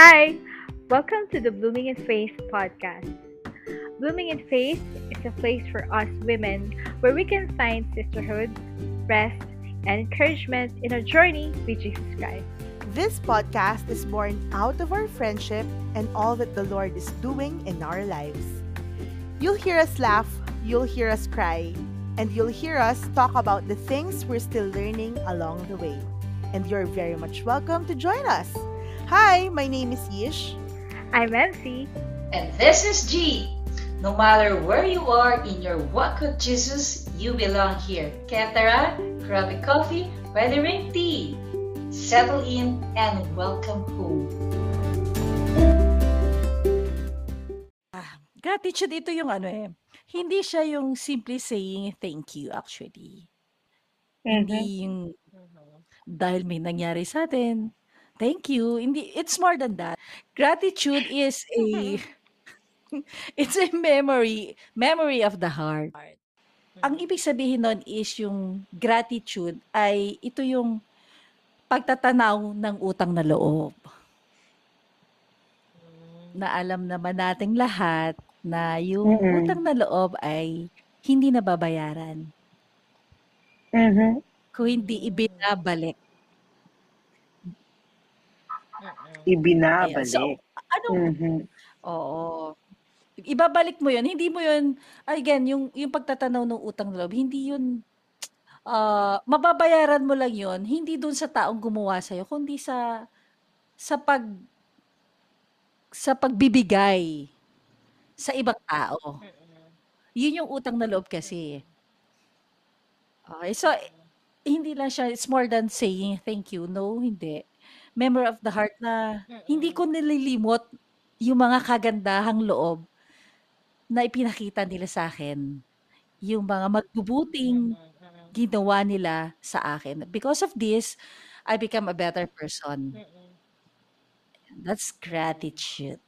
Hi, welcome to the Blooming in Faith podcast. Blooming in Faith is a place for us women where we can find sisterhood, rest, and encouragement in our journey with Jesus Christ. This podcast is born out of our friendship and all that the Lord is doing in our lives. You'll hear us laugh, you'll hear us cry, and you'll hear us talk about the things we're still learning along the way. And you're very much welcome to join us. Hi, my name is Yish. I'm MC. And this is G. No matter where you are in your walk with Jesus, you belong here. Ketara, grab a coffee, weathering tea. Settle in and welcome home. Ah, gratitude ito yung ano eh. Hindi siya yung simply saying thank you actually. Hindi yung dahil may nangyari sa atin. Thank you. Hindi it's more than that. Gratitude is a it's a memory, memory of the heart. Ang ibig sabihin nun is yung gratitude ay ito yung pagtatanaw ng utang na loob. Na alam naman nating lahat na yung Mm-mm. utang na loob ay hindi nababayaran Mm-hmm. kung hindi ibinabalik. Ayan. Ibinabalik. So, anong Mhm. Oo. Ibabalik mo 'yun, hindi mo 'yun again yung yung pagtatanaw ng utang na loob, hindi 'yun ah, mababayaran mo lang 'yun, hindi dun sa taong gumawa sa'yo, kundi sa sa pag sa pagbibigay sa ibang tao. 'Yun yung utang na loob kasi. Okey, so hindi lang siya it's more than saying thank you, no, hindi. Memory of the heart na hindi ko nililimot yung mga kagandahang loob na ipinakita nila sa'kin. Yung mga magbubuting ginawa nila sa akin. Because of this, I become a better person. That's gratitude.